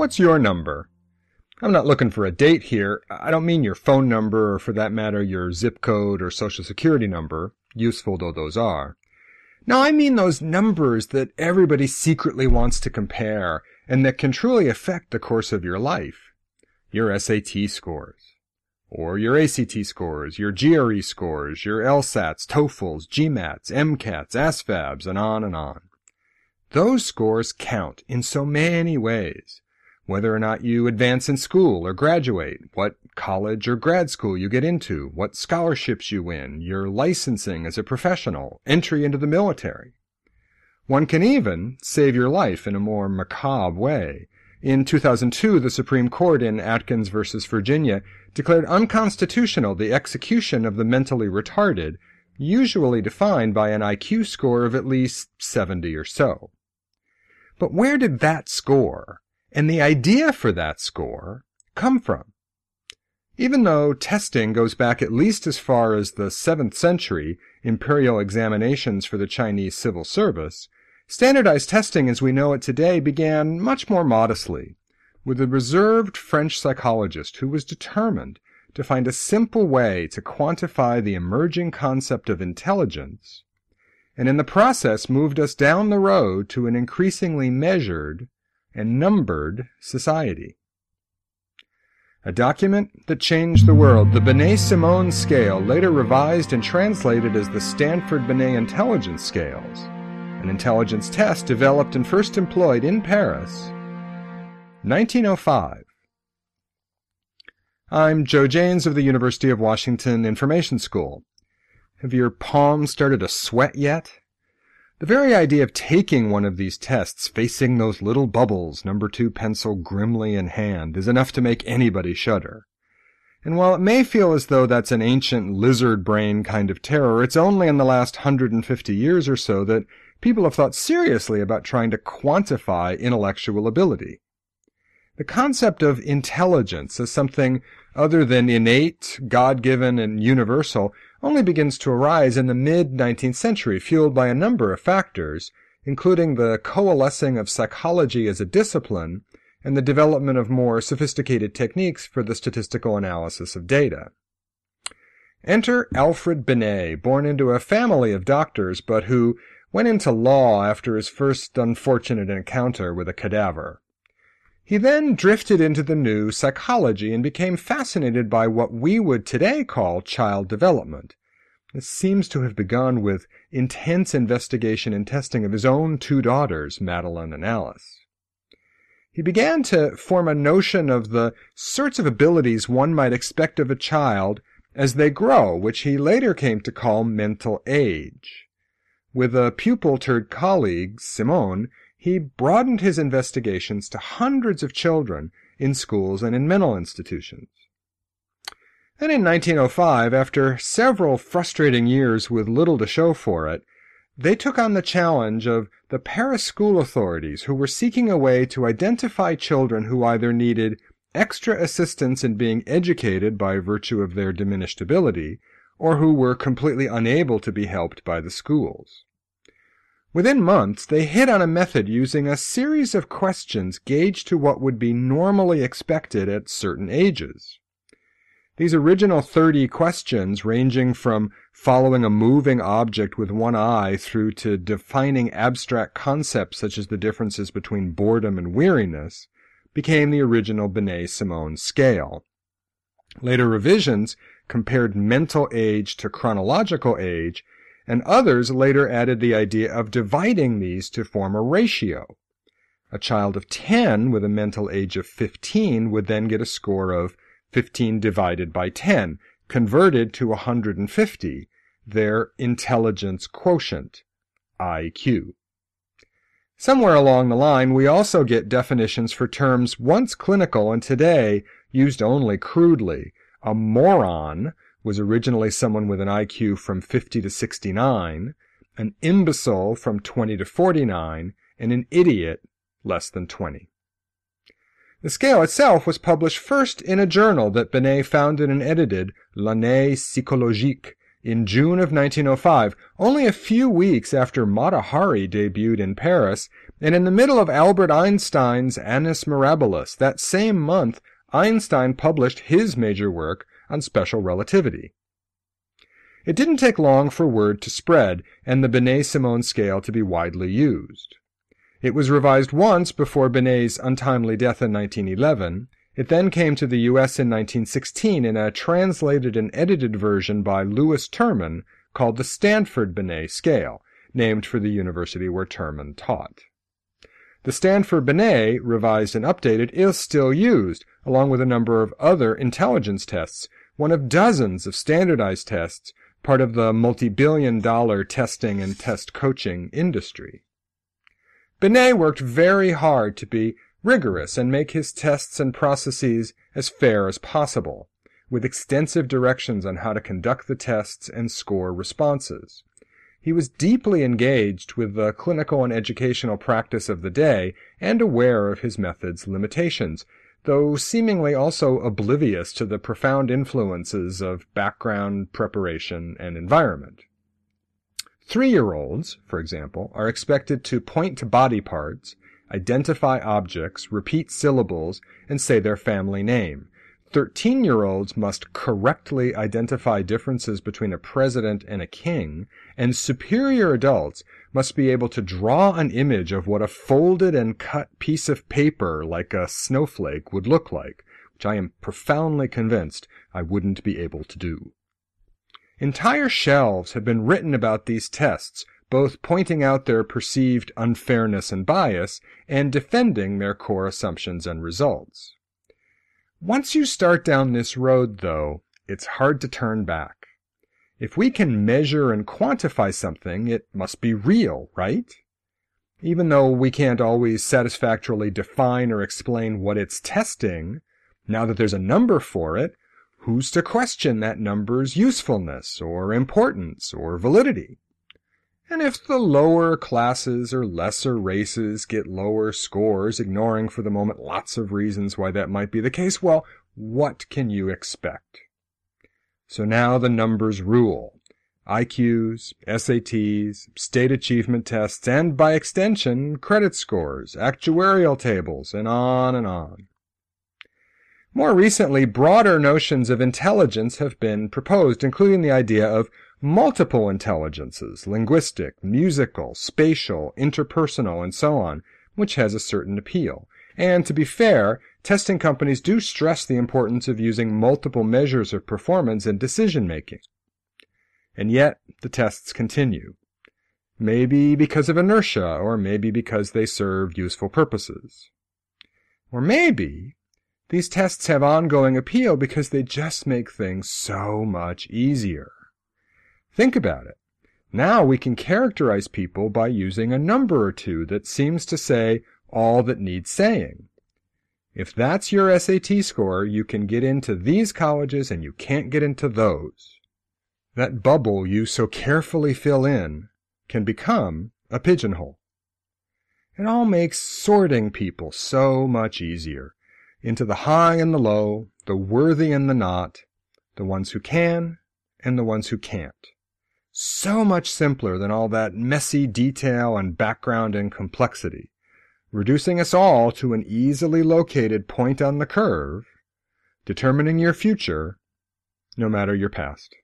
What's your number? I'm not looking for a date here. I don't mean your phone number or for that matter your zip code or social security number, useful though those are. No, I mean those numbers that everybody secretly wants to compare and that can truly affect the course of your life. Your SAT scores, or your ACT scores, your GRE scores, your LSATs, TOEFLs, GMATs, MCATs, ASVABs, and on and on. Those scores count in so many ways. Whether or not you advance in school or graduate, what college or grad school you get into, what scholarships you win, your licensing as a professional, entry into the military. One can even save your life in a more macabre way. In 2002, the Supreme Court in Atkins versus Virginia declared unconstitutional the execution of the mentally retarded, usually defined by an IQ score of at least 70 or so. But where did that score, and the idea for that score, come from? Even though testing goes back at least as far as the 7th century imperial examinations for the Chinese civil service, standardized testing as we know it today began much more modestly, with a reserved French psychologist who was determined to find a simple way to quantify the emerging concept of intelligence, and in the process moved us down the road to an increasingly measured and numbered society. A document that changed the world, the Binet-Simon scale, later revised and translated as the Stanford-Binet intelligence scales, an intelligence test developed and first employed in Paris, 1905. I'm Joe Janes of the University of Washington Information School. Have your palms started to sweat yet? The very idea of taking one of these tests, facing those little bubbles, number two pencil grimly in hand, is enough to make anybody shudder. And while it may feel as though that's an ancient lizard brain kind of terror, it's only in the last 150 years or so that people have thought seriously about trying to quantify intellectual ability. The concept of intelligence as something other than innate, God-given, and universal only begins to arise in the mid-19th century, fueled by a number of factors, including the coalescing of psychology as a discipline and the development of more sophisticated techniques for the statistical analysis of data. Enter Alfred Binet, born into a family of doctors, but who went into law after his first unfortunate encounter with a cadaver. He then drifted into the new psychology and became fascinated by what we would today call child development. This seems to have begun with intense investigation and testing of his own two daughters, Madeleine and Alice. He began to form a notion of the sorts of abilities one might expect of a child as they grow, which he later came to call mental age. With a pupil turned colleague, Simon, he broadened his investigations to hundreds of children in schools and in mental institutions. Then in 1905, after several frustrating years with little to show for it, they took on the challenge of the Paris school authorities who were seeking a way to identify children who either needed extra assistance in being educated by virtue of their diminished ability, or who were completely unable to be helped by the schools. Within months, they hit on a method using a series of questions gauged to what would be normally expected at certain ages. These original 30 questions, ranging from following a moving object with one eye through to defining abstract concepts such as the differences between boredom and weariness, became the original Binet-Simon scale. Later revisions compared mental age to chronological age and others later added the idea of dividing these to form a ratio. A child of 10 with a mental age of 15 would then get a score of 15 divided by 10, converted to 150, their intelligence quotient, IQ. Somewhere along the line, we also get definitions for terms once clinical and today used only crudely. A moron was originally someone with an IQ from 50 to 69, an imbecile from 20 to 49, and an idiot less than 20. The scale itself was published first in a journal that Binet founded and edited, L'Année Psychologique, in June of 1905, only a few weeks after Mata Hari debuted in Paris, and in the middle of Albert Einstein's Annus Mirabilis. That same month, Einstein published his major work on special relativity. It didn't take long for word to spread and the Binet-Simon scale to be widely used. It was revised once before Binet's untimely death in 1911, it then came to the U.S. in 1916 in a translated and edited version by Lewis Terman called the Stanford Binet scale, named for the university where Terman taught. The Stanford Binet, revised and updated, is still used, along with a number of other intelligence tests, one of dozens of standardized tests, part of the multi-billion dollar testing and test coaching industry. Binet worked very hard to be rigorous and make his tests and processes as fair as possible, with extensive directions on how to conduct the tests and score responses. He was deeply engaged with the clinical and educational practice of the day and aware of his method's limitations, though seemingly also oblivious to the profound influences of background, preparation, and environment. Three-year-olds, for example, are expected to point to body parts, identify objects, repeat syllables, and say their family name. 13 year olds must correctly identify differences between a president and a king, and superior adults must be able to draw an image of what a folded and cut piece of paper like a snowflake would look like, which I am profoundly convinced I wouldn't be able to do. Entire shelves have been written about these tests both pointing out their perceived unfairness and bias and defending their core assumptions and results. Once you start down this road, though, it's hard to turn back. If we can measure and quantify something, it must be real, right? Even though we can't always satisfactorily define or explain what it's testing, now that there's a number for it, who's to question that number's usefulness or importance or validity? And if the lower classes or lesser races get lower scores, ignoring for the moment lots of reasons why that might be the case, well, what can you expect? So now the numbers rule. IQs, SATs, state achievement tests, and by extension, credit scores, actuarial tables, and on and on. More recently, broader notions of intelligence have been proposed, including the idea of multiple intelligences, linguistic, musical, spatial, interpersonal, and so on, which has a certain appeal. And to be fair, testing companies do stress the importance of using multiple measures of performance in decision making. And yet, the tests continue. Maybe because of inertia, or maybe because they serve useful purposes. Or maybe these tests have ongoing appeal because they just make things so much easier. Think about it. Now we can characterize people by using a number or two that seems to say all that needs saying. If that's your SAT score, you can get into these colleges and you can't get into those. That bubble you so carefully fill in can become a pigeonhole. It all makes sorting people so much easier into the high and the low, the worthy and the not, the ones who can and the ones who can't so much simpler than all that messy detail and background and complexity, reducing us all to an easily located point on the curve, determining your future, no matter your past.